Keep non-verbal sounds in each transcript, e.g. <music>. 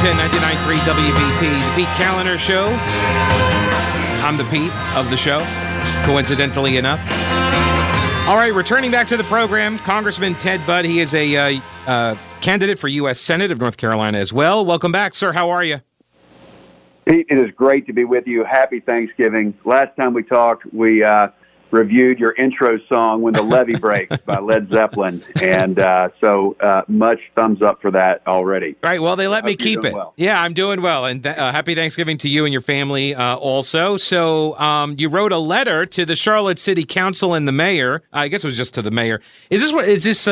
Washington, 99.3 WBT, the Pete Kaliner Show. I'm the Pete of the show, coincidentally enough. All right, returning back to the program, Congressman Ted Budd. He is a uh, uh, candidate for U.S. Senate of North Carolina as well. Welcome back, sir. How are you? Pete, it is great to be with you. Happy Thanksgiving. Last time we talked, we uh, reviewed your intro song "When the Levee <laughs> Breaks" by Led Zeppelin, and uh, so uh, much thumbs up for that already. Right. Well, they let me keep it. Well. Yeah, I'm doing well, and th- uh, happy Thanksgiving to you and your family uh, also. So, um, you wrote a letter to the Charlotte City Council and the mayor. I guess it was just to the mayor. Is this what? Is this?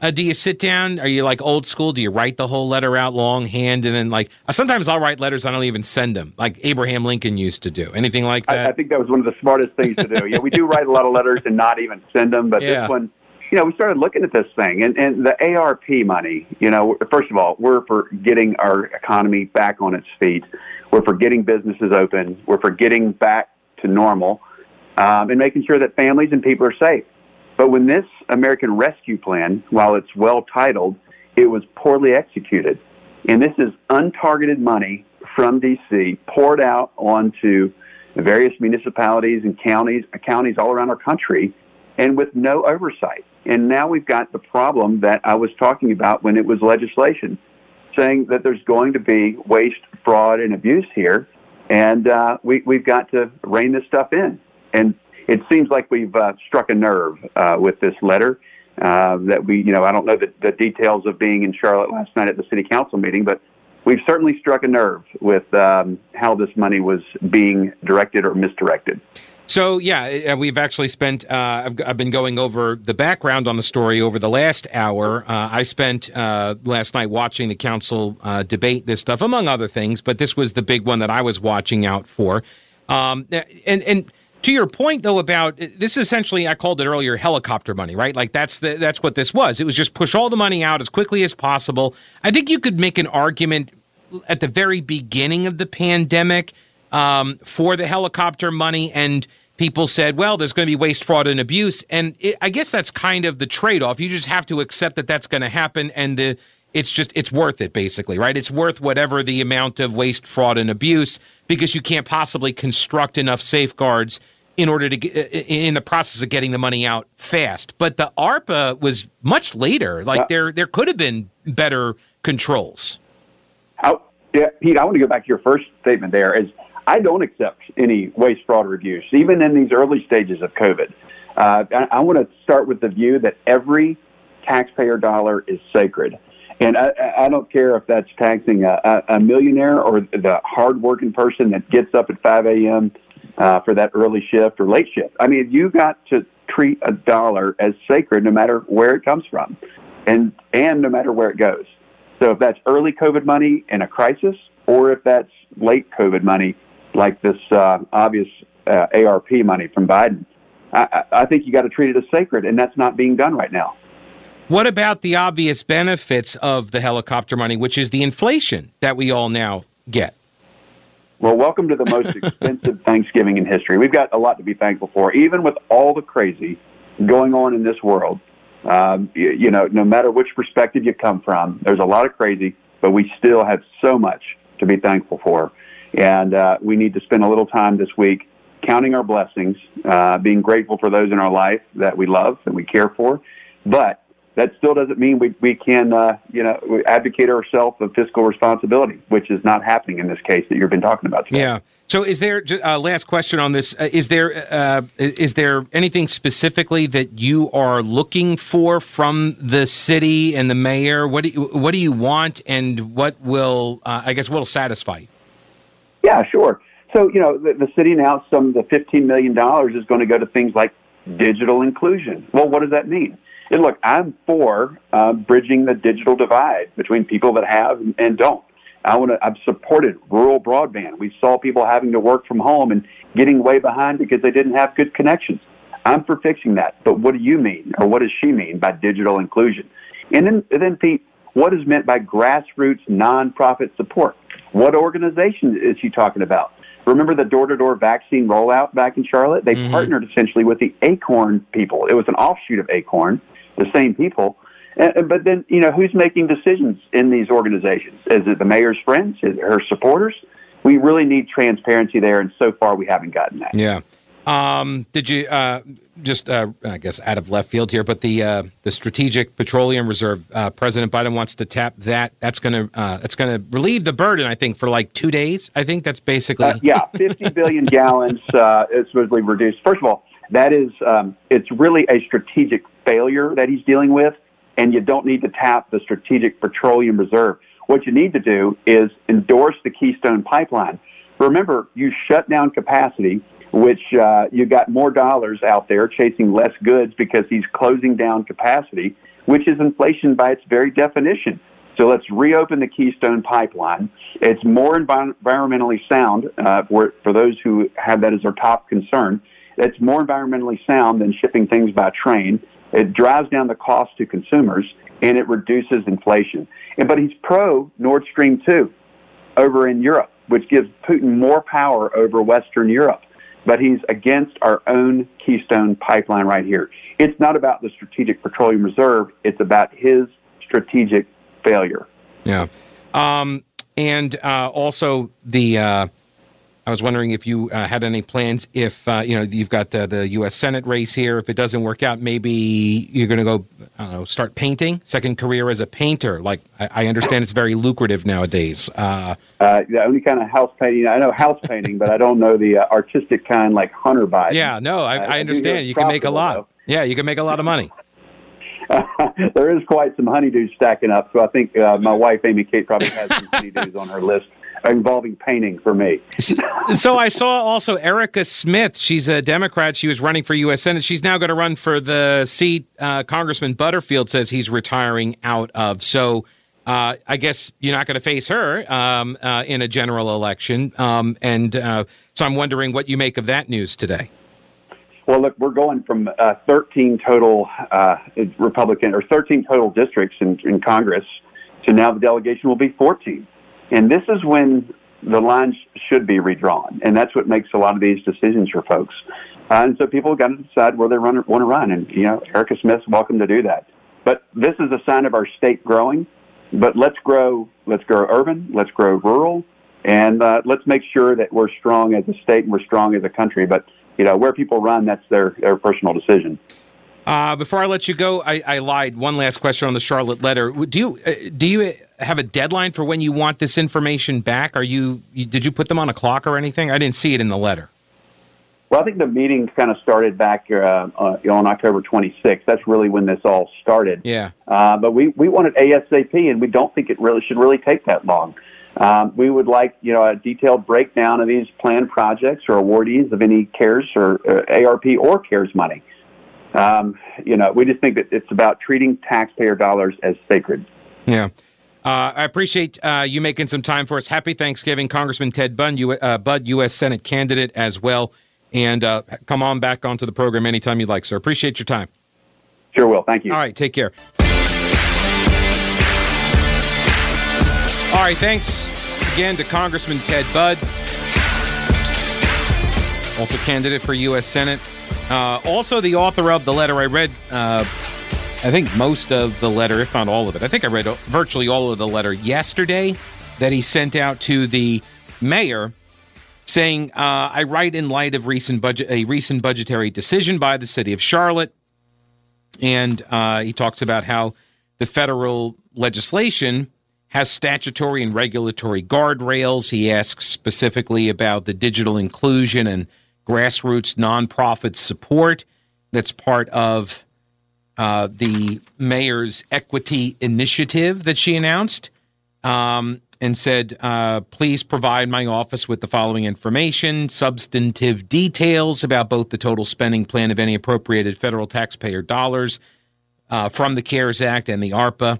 Uh, do you sit down? Are you like old school? Do you write the whole letter out longhand and then like uh, sometimes I'll write letters I don't even send them, like Abraham Lincoln used to do. Anything like that? I, I think that was one of the smartest things to do. yeah, we do write a lot of letters and not even send them, but yeah. this one, you know, we started looking at this thing and and the ARP money. You know, first of all, we're for getting our economy back on its feet. We're for getting businesses open. We're for getting back to normal, um, and making sure that families and people are safe. But when this American Rescue Plan, while it's well titled, it was poorly executed. And this is untargeted money from DC poured out onto various municipalities and counties, counties all around our country, and with no oversight. And now we've got the problem that I was talking about when it was legislation, saying that there's going to be waste, fraud, and abuse here, and uh, we, we've got to rein this stuff in. And it seems like we've uh, struck a nerve uh, with this letter. Uh, that we, you know, I don't know the, the, details of being in Charlotte last night at the city council meeting, but we've certainly struck a nerve with um, how this money was being directed or misdirected. So yeah, uh, we've actually spent. Uh, I've, I've, been going over the background on the story over the last hour. Uh, I spent uh, last night watching the council uh, debate this stuff, among other things. But this was the big one that I was watching out for. Um, and and to your point though about this essentially I called it earlier helicopter money, right? Like that's the that's what this was. It was just push all the money out as quickly as possible. I think you could make an argument at the very beginning of the pandemic um, for the helicopter money and people said, well, there's going to be waste, fraud, and abuse. And it, I guess that's kind of the trade off. You just have to accept that that's going to happen. And the it's just it's worth it basically right it's worth whatever the amount of waste fraud and abuse because you can't possibly construct enough safeguards in order to get in the process of getting the money out fast but the arpa was much later like yeah. there there could have been better controls How, yeah pete i want to go back to your first statement there is i don't accept any waste fraud or abuse even in these early stages of covid uh, I, I want to start with the view that every taxpayer dollar is sacred and I, I don't care if that's taxing a, a millionaire or the hardworking person that gets up at 5 a.m. Uh, for that early shift or late shift. I mean, you got to treat a dollar as sacred no matter where it comes from and, and no matter where it goes. So if that's early COVID money in a crisis or if that's late COVID money, like this uh, obvious uh, ARP money from Biden, I, I think you got to treat it as sacred, and that's not being done right now. What about the obvious benefits of the helicopter money, which is the inflation that we all now get? Well, welcome to the most <laughs> expensive Thanksgiving in history. We've got a lot to be thankful for, even with all the crazy going on in this world. Um, you, you know, no matter which perspective you come from, there's a lot of crazy, but we still have so much to be thankful for. And uh, we need to spend a little time this week counting our blessings, uh, being grateful for those in our life that we love and we care for, but that still doesn't mean we, we can, uh, you know, advocate ourselves of fiscal responsibility, which is not happening in this case that you've been talking about today. Yeah. So, is there uh, last question on this? Uh, is there uh, is there anything specifically that you are looking for from the city and the mayor? What do you, what do you want, and what will uh, I guess what will satisfy you? Yeah, sure. So, you know, the, the city announced some of the fifteen million dollars is going to go to things like digital inclusion. Well, what does that mean? And look, I'm for uh, bridging the digital divide between people that have and don't. I want to. I've supported rural broadband. We saw people having to work from home and getting way behind because they didn't have good connections. I'm for fixing that. But what do you mean, or what does she mean by digital inclusion? And then, and then Pete, what is meant by grassroots nonprofit support? What organization is she talking about? Remember the door-to-door vaccine rollout back in Charlotte? They mm-hmm. partnered essentially with the Acorn people. It was an offshoot of Acorn the same people. And, but then, you know, who's making decisions in these organizations? Is it the mayor's friends? Is it her supporters? We really need transparency there, and so far we haven't gotten that. Yeah. Um, did you uh, just, uh, I guess, out of left field here, but the uh, the Strategic Petroleum Reserve, uh, President Biden wants to tap that. That's going to uh, that's going to relieve the burden, I think, for like two days. I think that's basically uh, yeah, 50 billion <laughs> gallons is supposedly reduced. First of all, that is um, it's really a strategic failure that he's dealing with, and you don't need to tap the Strategic Petroleum Reserve. What you need to do is endorse the Keystone Pipeline. Remember, you shut down capacity which uh, you got more dollars out there chasing less goods because he's closing down capacity, which is inflation by its very definition. So let's reopen the Keystone Pipeline. It's more envi- environmentally sound uh, for, for those who have that as their top concern. It's more environmentally sound than shipping things by train. It drives down the cost to consumers and it reduces inflation. And, but he's pro Nord Stream 2 over in Europe, which gives Putin more power over Western Europe but he's against our own Keystone pipeline right here. It's not about the Strategic Petroleum Reserve, it's about his strategic failure. Yeah. Um, and uh, also the. Uh, I was wondering if you uh, had any plans. If uh, you know you've got uh, the U.S. Senate race here, if it doesn't work out, maybe you're going to go. I don't know. Start painting. Second career as a painter. Like I, I understand, it's very lucrative nowadays. Uh, uh, the only kind of house painting I know house painting, but I don't know the uh, artistic kind like Hunter Biden. Yeah, no, I, I understand. You can make a lot. Though. Yeah, you can make a lot of money. <laughs> there is quite some honeydews stacking up, so I think my wife Amy Kate probably has some honeydews on her list involving painting for me. so I saw also Erica Smith. She's a Democrat. She was running for U.S. Senate. She's now going to run for the seat uh, Congressman Butterfield says he's retiring out of. So uh, I guess you're not going to face her um, uh, in a general election. Um, and uh, so I'm wondering what you make of that news today. Well, look, we're going from uh, 13 total uh, Republican or 13 total districts in, in Congress to now the delegation will be 14. And this is when the lines should be redrawn. And that's what makes a lot of these decisions for folks. Uh, and so people got to decide where they run, want to run. And, you know, Erica Smith's welcome to do that. But this is a sign of our state growing. But let's grow, let's grow urban, let's grow rural, and uh, let's make sure that we're strong as a state and we're strong as a country. But, you know, where people run, that's their, their personal decision. Uh, before I let you go, I, I, lied. One last question on the Charlotte letter. Do you uh, do you have a deadline for when you want this information back? Are you, you did you put them on a clock or anything? I didn't see it in the letter. Well, I think the meeting kind of started back uh, uh, on October 26th. That's really when this all started. Yeah. Uh, but we, we wanted ASAP, and we don't think it really should really take that long. Um, we would like, you know, a detailed breakdown of these planned projects or awardees of any CARES or uh, ARP or CARES money. Um, you know, we just think that it's about treating taxpayer dollars as sacred. Yeah. Uh, I appreciate uh, you making some time for us. Happy Thanksgiving, Congressman Ted Budd, U- uh, Budd U.S. Senate candidate as well. And uh, come on back onto the program anytime you'd like, sir. Appreciate your time. Sure will. Thank you. All right. Take care. All right. Thanks again to Congressman Ted Budd, also candidate for U.S. Senate. Uh, also, the author of the letter I read uh, I think most of the letter, if not all of it, I think I read virtually all of the letter yesterday that he sent out to the mayor saying, uh, I write in light of recent budget, a recent budgetary decision by the city of Charlotte. And uh, he talks about how the federal legislation has statutory and regulatory guardrails. He asks specifically about the digital inclusion and grassroots nonprofit support that's part of uh, the mayor's equity initiative that she announced um, and said, uh, please provide my office with the following information substantive details about both the total spending plan of any appropriated federal taxpayer dollars uh, from the CARES Act and the ARPA.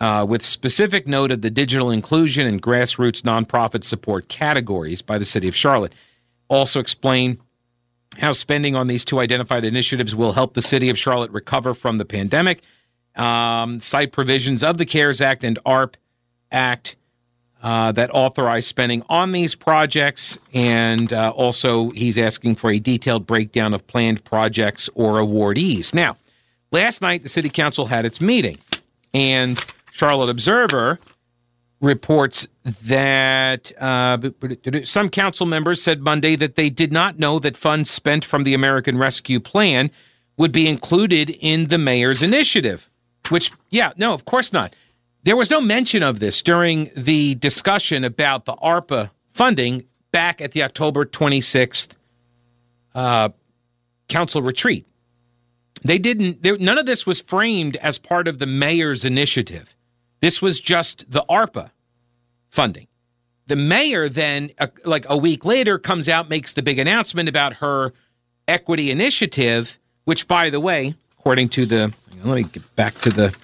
Uh, with specific note of the digital inclusion and grassroots nonprofit support categories by the city of Charlotte. Also explain how spending on these two identified initiatives will help the city of Charlotte recover from the pandemic. Um, cite provisions of the CARES Act and ARP Act uh, that authorize spending on these projects. And uh, also, he's asking for a detailed breakdown of planned projects or awardees. Now, last night, the city council had its meeting. And Charlotte Observer reports that uh, some council members said Monday that they did not know that funds spent from the American Rescue Plan would be included in the mayor's initiative. Which, yeah, no, of course not. There was no mention of this during the discussion about the ARPA funding back at the October 26th uh, council retreat. They didn't, none of this was framed as part of the mayor's initiative. This was just the ARPA funding. The mayor then, uh, like a week later, comes out, makes the big announcement about her equity initiative, which, by the way, according to the, let me get back to the,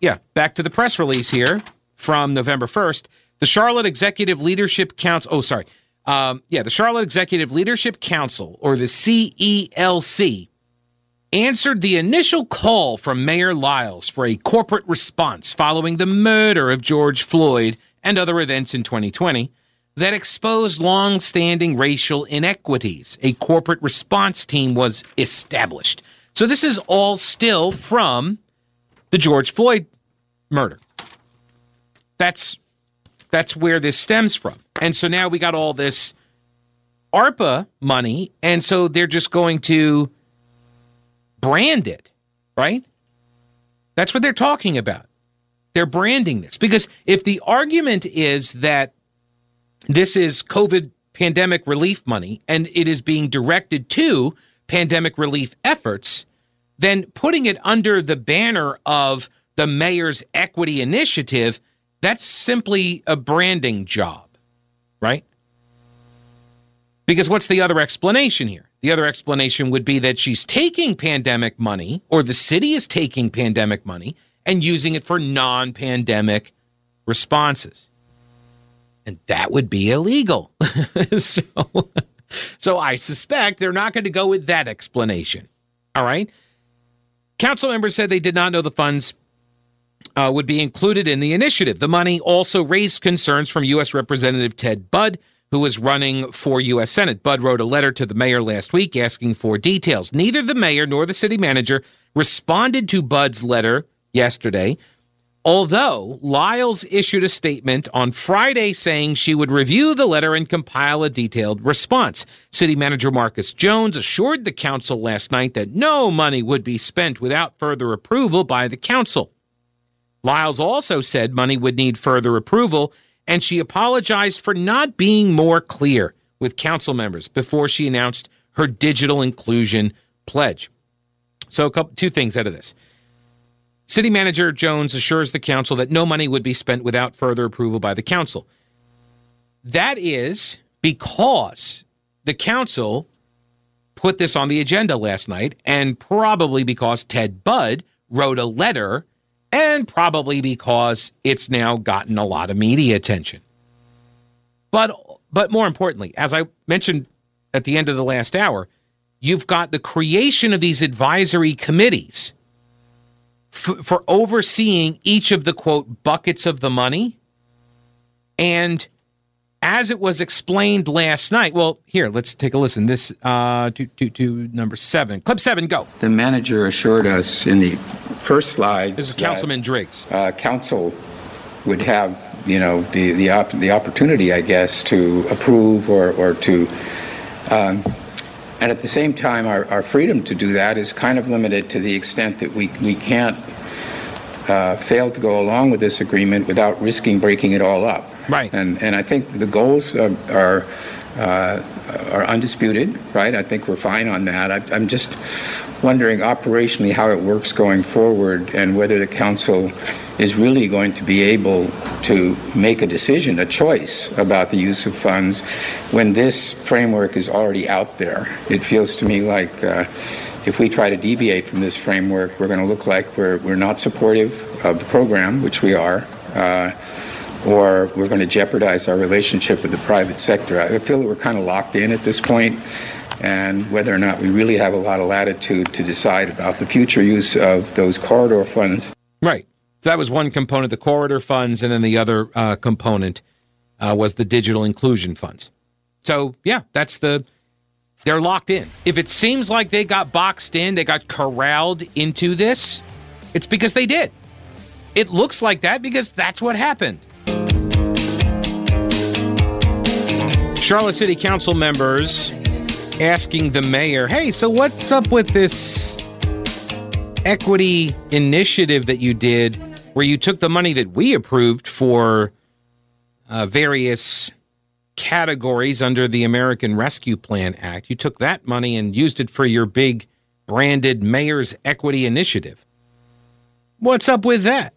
yeah, back to the press release here from November 1st. The Charlotte Executive Leadership Council, oh, sorry. Um, yeah, the Charlotte Executive Leadership Council, or the CELC, answered the initial call from Mayor Lyles for a corporate response following the murder of George Floyd and other events in 2020 that exposed long standing racial inequities. A corporate response team was established. So, this is all still from the George Floyd murder. That's that's where this stems from. And so now we got all this ARPA money, and so they're just going to brand it, right? That's what they're talking about. They're branding this because if the argument is that this is COVID pandemic relief money and it is being directed to pandemic relief efforts, then putting it under the banner of the mayor's equity initiative, that's simply a branding job, right? Because what's the other explanation here? The other explanation would be that she's taking pandemic money, or the city is taking pandemic money and using it for non pandemic responses. And that would be illegal. <laughs> so, so I suspect they're not going to go with that explanation. All right. Council members said they did not know the funds uh, would be included in the initiative. The money also raised concerns from U.S. Representative Ted Budd, who is running for U.S. Senate. Budd wrote a letter to the mayor last week asking for details. Neither the mayor nor the city manager responded to Budd's letter yesterday, although Lyles issued a statement on Friday saying she would review the letter and compile a detailed response. City manager Marcus Jones assured the council last night that no money would be spent without further approval by the council. Lyles also said money would need further approval, and she apologized for not being more clear with council members before she announced her digital inclusion pledge. So, a couple, two things out of this. City Manager Jones assures the council that no money would be spent without further approval by the council. That is because the council put this on the agenda last night, and probably because Ted Budd wrote a letter and probably because it's now gotten a lot of media attention. But but more importantly, as I mentioned at the end of the last hour, you've got the creation of these advisory committees for overseeing each of the quote buckets of the money and as it was explained last night. Well, here, let's take a listen. This uh, to, to, to number seven, clip seven, go. The manager assured us in the first slide. This is Councilman Driggs. Uh, council would have, you know, the the, op- the opportunity, I guess, to approve or or to. Um, and at the same time, our, our freedom to do that is kind of limited to the extent that we, we can't uh, fail to go along with this agreement without risking breaking it all up. Right. And and I think the goals are are, uh, are undisputed. Right. I think we're fine on that. I, I'm just wondering operationally how it works going forward and whether the council is really going to be able to make a decision, a choice about the use of funds when this framework is already out there. It feels to me like uh, if we try to deviate from this framework, we're going to look like we're, we're not supportive of the program, which we are. Uh, or we're going to jeopardize our relationship with the private sector. I feel that we're kind of locked in at this point, and whether or not we really have a lot of latitude to decide about the future use of those corridor funds. Right. So that was one component, the corridor funds, and then the other uh, component uh, was the digital inclusion funds. So, yeah, that's the. They're locked in. If it seems like they got boxed in, they got corralled into this, It's because they did. It looks like that because that's what happened. Charlotte City Council members asking the mayor, hey, so what's up with this equity initiative that you did where you took the money that we approved for uh, various categories under the American Rescue Plan Act? You took that money and used it for your big branded Mayor's Equity Initiative. What's up with that?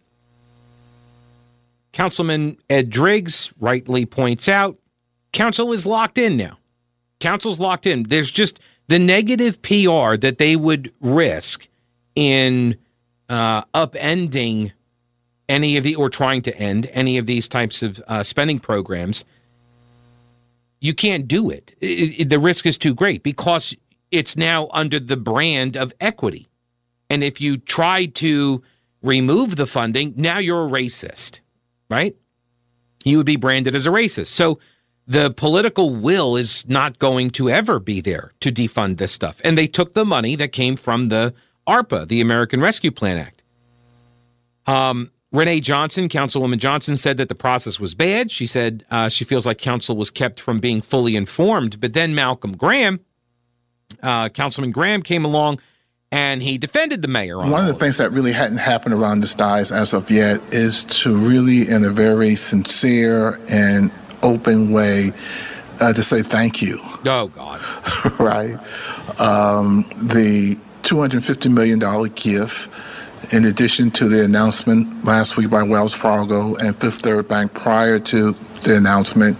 Councilman Ed Driggs rightly points out council is locked in now. Council's locked in. There's just the negative PR that they would risk in uh, upending any of the or trying to end any of these types of uh, spending programs. You can't do it. It, it. The risk is too great because it's now under the brand of equity. And if you try to remove the funding, now you're a racist, right? You would be branded as a racist. So the political will is not going to ever be there to defund this stuff. And they took the money that came from the ARPA, the American Rescue Plan Act. Um, Renee Johnson, Councilwoman Johnson, said that the process was bad. She said uh, she feels like council was kept from being fully informed. But then Malcolm Graham, uh, Councilman Graham, came along and he defended the mayor. On One of the things that really hadn't happened around this diocese as of yet is to really, in a very sincere and open way uh, to say thank you. Oh, God. <laughs> right? Um, the $250 million gift, in addition to the announcement last week by Wells Fargo and Fifth Third Bank prior to the announcement,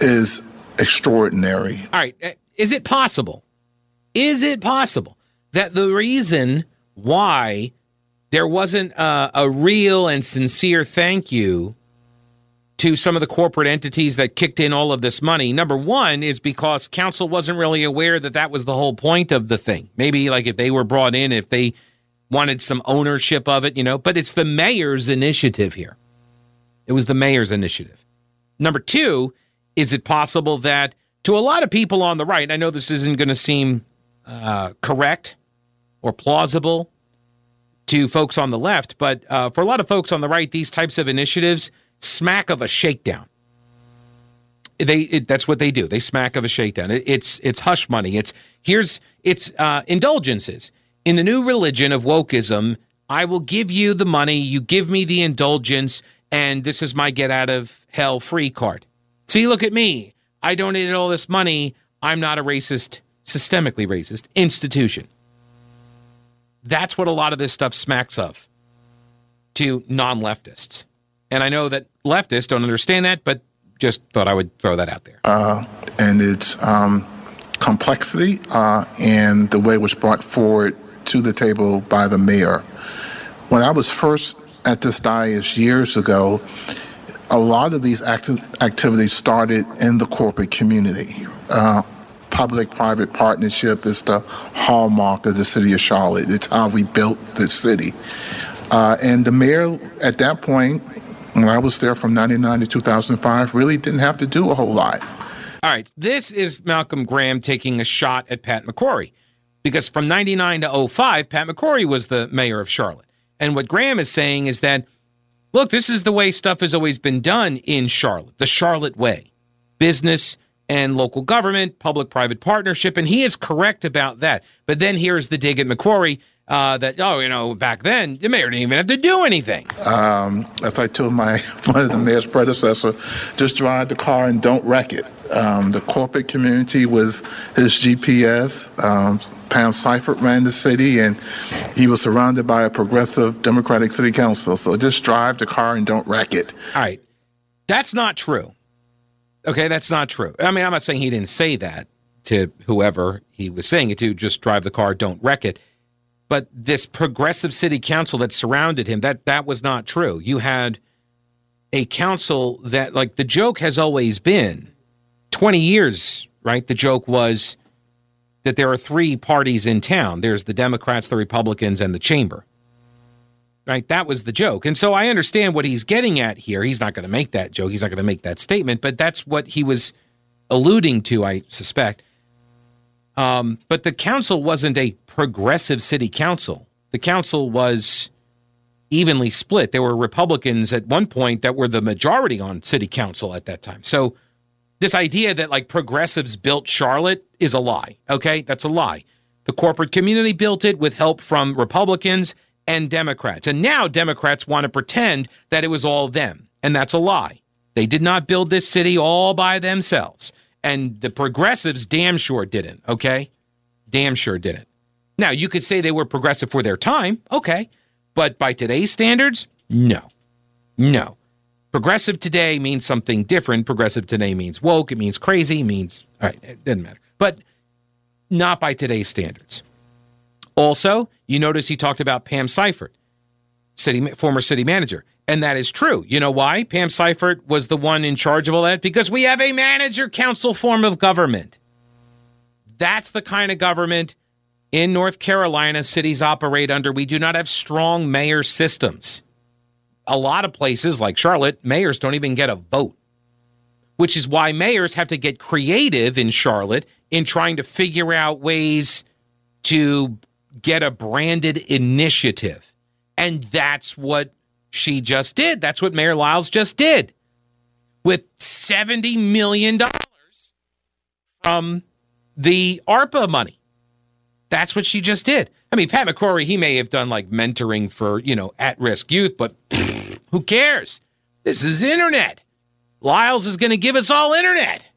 is extraordinary. All right. Uh, is it possible? Is it possible that the reason why there wasn't a, a real and sincere thank you to some of the corporate entities that kicked in all of this money. Number one is because council wasn't really aware that that was the whole point of the thing. Maybe like if they were brought in, if they wanted some ownership of it, you know, but it's the mayor's initiative here. It was the mayor's initiative. Number two, is it possible that to a lot of people on the right, I know this isn't going to seem uh, correct or plausible to folks on the left, but uh, for a lot of folks on the right, these types of initiatives smack of a shakedown. They it, that's what they do. They smack of a shakedown. It, it's it's hush money. It's here's it's uh, indulgences in the new religion of wokeism. I will give you the money. You give me the indulgence, and this is my get out of hell free card. See, look at me. I donated all this money. I'm not a racist, systemically racist institution. That's what a lot of this stuff smacks of to non leftists. And I know that leftists don't understand that, but just thought I would throw that out there. Uh, and its um, complexity uh, and the way it was brought forward to the table by the mayor. When I was first at this diocese years ago, a lot of these acti- activities started in the corporate community. Uh, Public private partnership is the hallmark of the city of Charlotte. It's how we built the city. Uh, and the mayor at that point when I was there from 99 to 2005, really didn't have to do a whole lot. All right. This is Malcolm Graham taking a shot at Pat McCrory because from 99 to 05, Pat McCrory was the mayor of Charlotte. And what Graham is saying is that, look, this is the way stuff has always been done in Charlotte, the Charlotte way business and local government, public private partnership. And he is correct about that. But then here's the dig at McCrory uh, that oh you know back then the mayor didn't even have to do anything. Um, as I told my <laughs> one of the mayor's predecessor, just drive the car and don't wreck it. Um, the corporate community was his GPS. Um, Pam Syfert ran the city, and he was surrounded by a progressive Democratic city council. So just drive the car and don't wreck it. All right, that's not true. Okay, that's not true. I mean, I'm not saying he didn't say that to whoever he was saying it to. Just drive the car, don't wreck it but this progressive city council that surrounded him that that was not true. You had a council that like the joke has always been 20 years right? The joke was that there are three parties in town. There's the democrats the republicans and the chamber. Right? That was the joke. And so i understand what he's getting at here. He's not going to make that joke. He's not going to make that statement but that's what he was alluding to i suspect um, but the council wasn't a progressive city council. The council was evenly split. There were Republicans at one point that were the majority on city council at that time. So this idea that like progressives built Charlotte is a lie. Okay, that's a lie. The corporate community built it with help from Republicans and Democrats. And now Democrats want to pretend that it was all them. And that's a lie. They did not build this city all by themselves. And the progressives damn sure didn't. Okay, damn sure didn't. Now, you could say they were progressive for their time. Okay. But by today's standards, no. No. Progressive today means something different. Progressive today means woke. It means crazy. It means, all right, it doesn't matter. But not by today's standards. Also, you notice he talked about Pam Syfert, city former city manager. And that is true. You know why? Pam Syfert was the one in charge of all that because we have a manager council form of government. That's the kind of government in North Carolina cities operate under. We do not have strong mayor systems. A lot of places like Charlotte, mayors don't even get a vote, which is why mayors have to get creative in Charlotte in trying to figure out ways to get a branded initiative. And that's what she just did. That's what Mayor Lyles just did with $70 million from the ARPA money. That's what she just did. I mean, Pat McCrory, he may have done like mentoring for, you know, at risk youth, but <sniffs> who cares? This is internet. Lyles is going to give us all internet.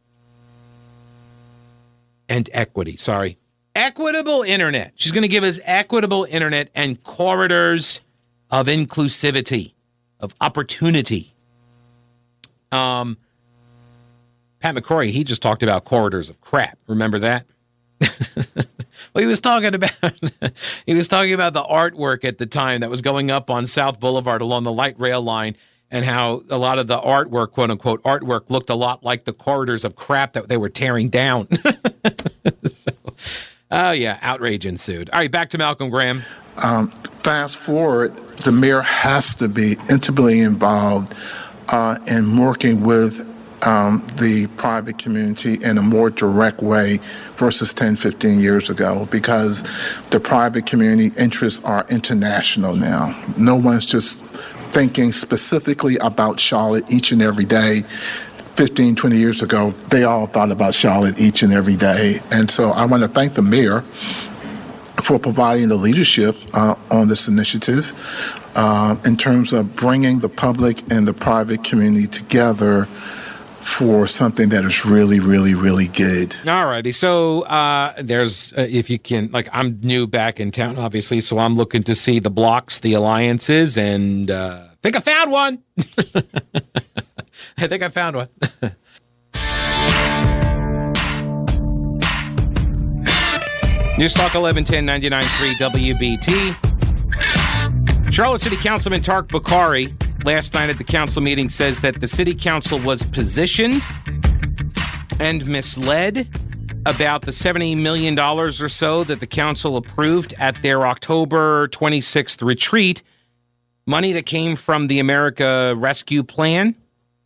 And equity, sorry. Equitable internet. She's going to give us equitable internet and corridors of inclusivity, of opportunity. Um, Pat McCrory, he just talked about corridors of crap. Remember that? <laughs> well, he was talking about <laughs> he was talking about the artwork at the time that was going up on South Boulevard along the light rail line, and how a lot of the artwork, quote unquote, artwork looked a lot like the corridors of crap that they were tearing down. <laughs> oh yeah, outrage ensued. All right, back to Malcolm Graham. Um, fast forward, the mayor has to be intimately involved uh, in working with um, the private community in a more direct way versus 10, 15 years ago because the private community interests are international now. No one's just thinking specifically about Charlotte each and every day. 15, 20 years ago, they all thought about Charlotte each and every day. And so I want to thank the mayor for providing the leadership uh, on this initiative uh, in terms of bringing the public and the private community together for something that is really, really, really good. Alrighty, so uh, there's uh, if you can like I'm new back in town, obviously, so I'm looking to see the blocks, the alliances, and uh, think I found one. <laughs> <laughs> I think I found one. <laughs> News Talk 1110 99.3 WBT. Charlotte City Councilman Tariq Bokhari last night at the council meeting says that the city council was positioned and misled about the $70 million or so that the council approved at their October 26th retreat. Money that came from the America Rescue Plan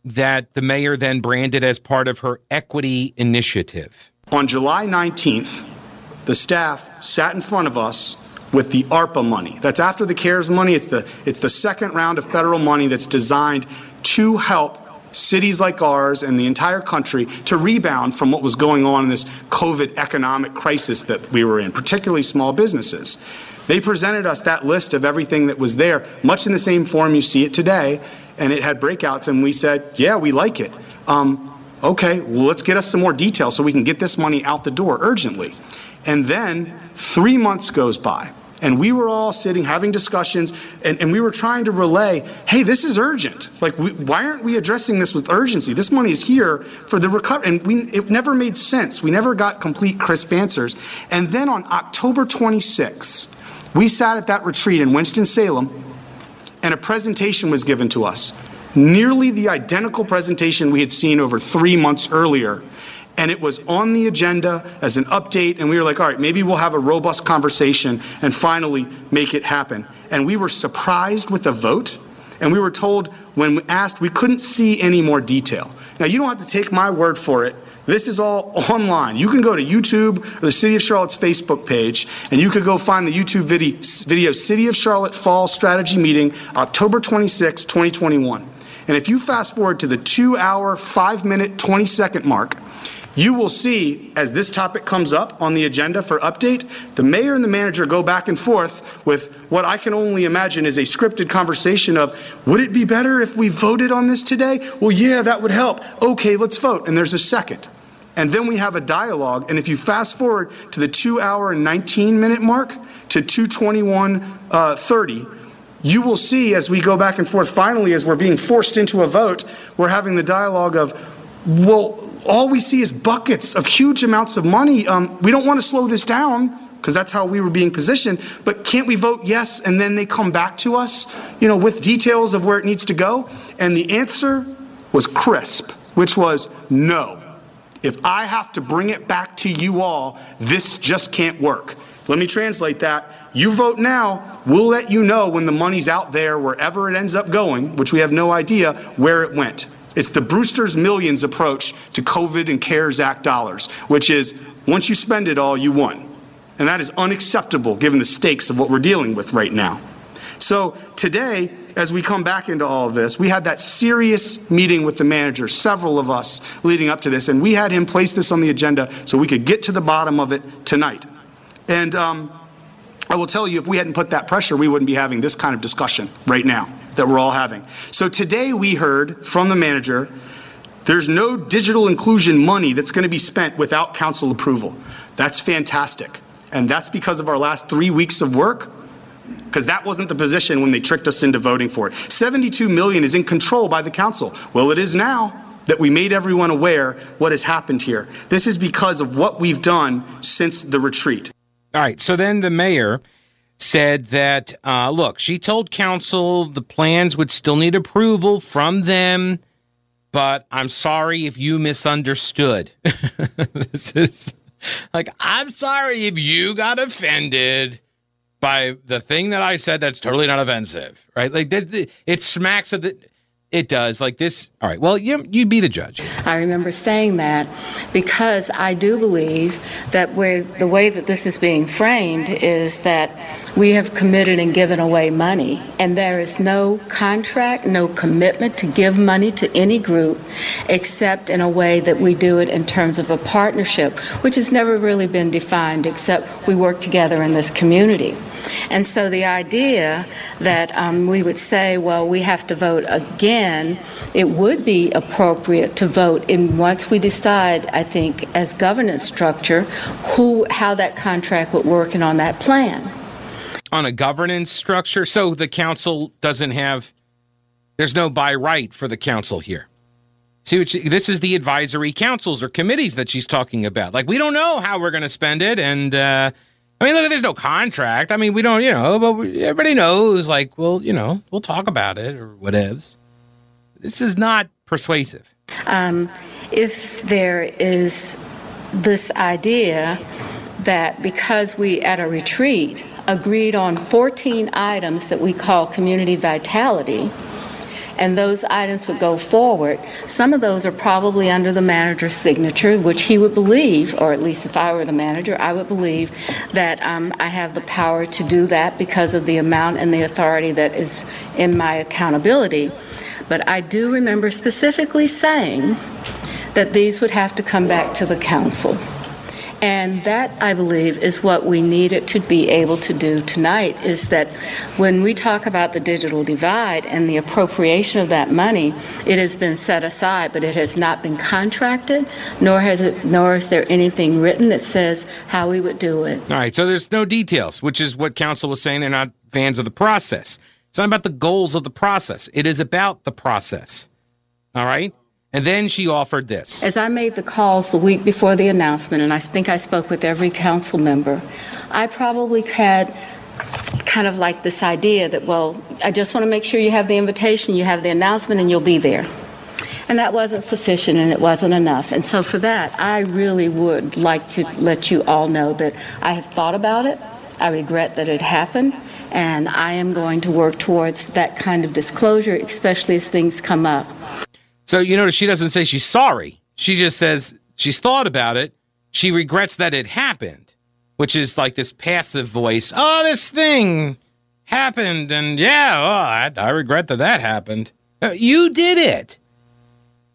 that the mayor then branded as part of her equity initiative. On July 19th, the staff sat in front of us with the ARPA money. That's after the CARES money. It's the, it's the second round of federal money that's designed to help cities like ours and the entire country to rebound from what was going on in this COVID economic crisis that we were in, particularly small businesses. They presented us that list of everything that was there, much in the same form you see it today, and it had breakouts, and we said, yeah, we like it. Um, okay, well, let's get us some more detail so we can get this money out the door urgently. And then three months goes by. And we were all sitting having discussions, and, and we were trying to relay hey, this is urgent. Like, we, why aren't we addressing this with urgency? This money is here for the recovery. And we, it never made sense. We never got complete, crisp answers. And then on October 26th, we sat at that retreat in Winston-Salem, and a presentation was given to us. Nearly the identical presentation we had seen over three months earlier. And it was on the agenda as an update and we were like all right maybe we'll have a robust conversation and finally make it happen. And we were surprised with the vote and we were told when asked we couldn't see any more detail. Now you don't have to take my word for it This is all online. You can go to YouTube or the City of Charlotte's Facebook page, and you could go find the YouTube video, video City of Charlotte Fall Strategy Meeting, October 26, 2021. And if you fast forward to the two hour, five minute, 20 second mark, you will see as this topic comes up on the agenda for update, the mayor and the manager go back and forth with what I can only imagine is a scripted conversation of, would it be better if we voted on this today? Well, yeah, that would help. Okay, let's vote. And there's a second. And then we have a dialogue. And if you fast forward to the two hour and 19 minute mark to 221 uh, 30, you will see as we go back and forth, finally, as we're being forced into a vote, we're having the dialogue of, well, all we see is buckets of huge amounts of money. Um, we don't want to slow this down because that's how we were being positioned. But can't we vote yes and then they come back to us, you know, with details of where it needs to go? And the answer was crisp, which was no. If I have to bring it back to you all, this just can't work. Let me translate that. You vote now, we'll let you know when the money's out there, wherever it ends up going, which we have no idea where it went. It's the Brewster's Millions approach to COVID and CARES Act dollars, which is once you spend it all, you won. And that is unacceptable given the stakes of what we're dealing with right now. So today, as we come back into all of this, we had that serious meeting with the manager, several of us leading up to this, and we had him place this on the agenda so we could get to the bottom of it tonight. And um, I will tell you, if we hadn't put that pressure, we wouldn't be having this kind of discussion right now that we're all having. So today we heard from the manager there's no digital inclusion money that's going to be spent without council approval. That's fantastic. And that's because of our last three weeks of work, because that wasn't the position when they tricked us into voting for it. 72 million is in control by the council. Well, it is now that we made everyone aware what has happened here. This is because of what we've done since the retreat. All right. So then the mayor said that, uh, look, she told council the plans would still need approval from them, but I'm sorry if you misunderstood. <laughs> this is like, I'm sorry if you got offended by the thing that I said that's totally not offensive, right? Like, it smacks of the it does. Like this. All right. Well, you you be the judge. I remember saying that because I do believe that where the way that this is being framed is that we have committed and given away money, and there is no contract, no commitment to give money to any group, except in a way that we do it in terms of a partnership, which has never really been defined, except we work together in this community. And so the idea that um, we would say, well, we have to vote again, it would be appropriate to vote in once we decide, I think, as governance structure, who how that contract would work and on that plan. On a governance structure, so the council doesn't have. There's no by right for the council here. See, she, this is the advisory councils or committees that she's talking about. Like, we don't know how we're going to spend it, and uh, I mean, look, there's no contract. I mean, we don't, you know, but we, everybody knows, like, well, you know, we'll talk about it or whatevs. This is not persuasive. Um, if there is this idea that because we at a retreat agreed on 14 items that we call community vitality, and those items would go forward. Some of those are probably under the manager's signature, which he would believe, or at least if I were the manager, I would believe that um, I have the power to do that because of the amount and the authority that is in my accountability. But I do remember specifically saying that these would have to come back to the council. And that, I believe, is what we needed to be able to do tonight is that when we talk about the digital divide and the appropriation of that money, it has been set aside, but it has not been contracted, nor has it, nor is there anything written that says how we would do it. All right, so there's no details, which is what council was saying. They're not fans of the process. It's not about the goals of the process. It is about the process. All right? And then she offered this. As I made the calls the week before the announcement, and I think I spoke with every council member, I probably had kind of like this idea that, well, I just want to make sure you have the invitation, you have the announcement, and you'll be there. And that wasn't sufficient and it wasn't enough. And so, for that, I really would like to let you all know that I have thought about it. I regret that it happened. And I am going to work towards that kind of disclosure, especially as things come up. So you notice she doesn't say she's sorry. She just says She's thought about it. She regrets that it happened, which is like this passive voice. Oh, this thing happened. And yeah, oh, I, I regret that that happened. Uh, you did it.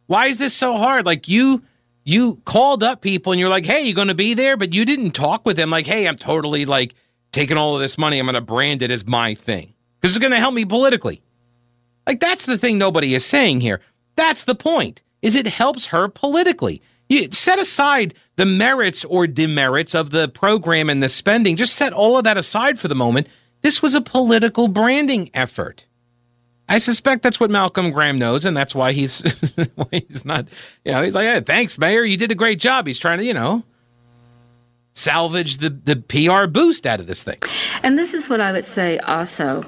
Why is this so hard? Like you you called up people and you're like, "Hey, you're going to be there?" But you didn't talk with them like, "Hey, I'm totally like taking all of this money. I'm going to brand it as my thing because it's going to help me politically." Like that's the thing nobody is saying here. That's the point. Is it helps her politically. You set aside the merits or demerits of the program and the spending. Just set all of that aside for the moment. This was a political branding effort. I suspect that's what Malcolm Graham knows, and that's why he's <laughs> he's not. You know, he's like, hey, "Thanks, Mayor. You did a great job." He's trying to, you know, salvage the the PR boost out of this thing. And this is what I would say also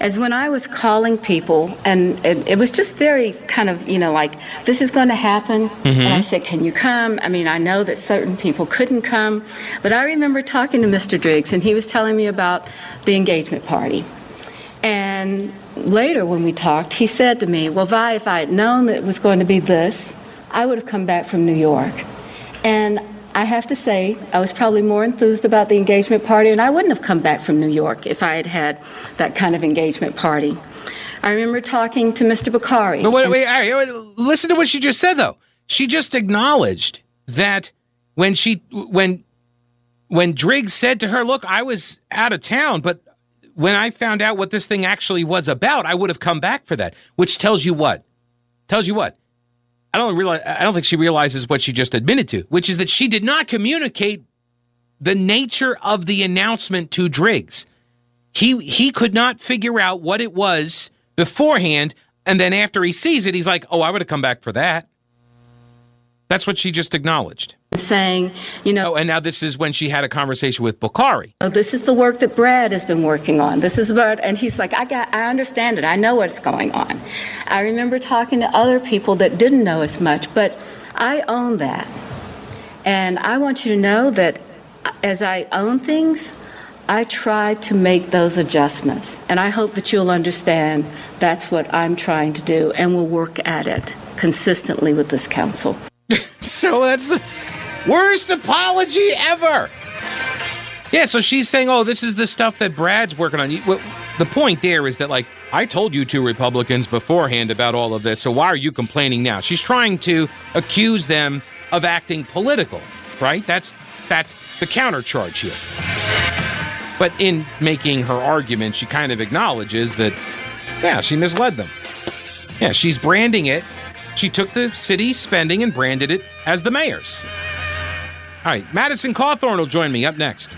as when I was calling people, and it, it, was just very kind of, you know, like, this is going to happen. Mm-hmm. And I said, Can you come? I mean, I know that certain people couldn't come, but I remember talking to Mr. Driggs, and he was telling me about the engagement party. And later, when we talked, he said to me, Well, Vi, if I had known that it was going to be this, I would have come back from New York. And I have to say, I was probably more enthused about the engagement party, and I wouldn't have come back from New York if I had had that kind of engagement party. I remember talking to Mr. Bokhari. But wait, wait, wait, listen to what she just said, though. She just acknowledged that when she when when Driggs said to her, "Look, I was out of town, but when I found out what this thing actually was about, I would have come back for that." Which tells you what? Tells you what? I don't realize. I don't think she realizes what she just admitted to, which is that she did not communicate the nature of the announcement to Driggs. He he could not figure out what it was beforehand, and then after he sees it, he's like, "Oh, I would have come back for that." That's what she just acknowledged. Saying, you know. Oh, and now this is when she had a conversation with Bokhari. Oh, this is the work that Brad has been working on. This is about, and he's like, I got, I understand it. I know what's going on. I remember talking to other people that didn't know as much, but I own that. And I want you to know that as I own things, I try to make those adjustments. And I hope that you'll understand that's what I'm trying to do, and we'll work at it consistently with this council. <laughs> so that's the worst apology ever. Yeah, so she's saying, "Oh, this is the stuff that Brad's working on." The point there is that, like, I told you two Republicans beforehand about all of this, so why are you complaining now? She's trying to accuse them of acting political, right? That's that's the countercharge here. But in making her argument, she kind of acknowledges that, yeah, she misled them. Yeah, she's branding it she took the city spending and branded it as the mayor's. All right, Madison Cawthorn will join me up next.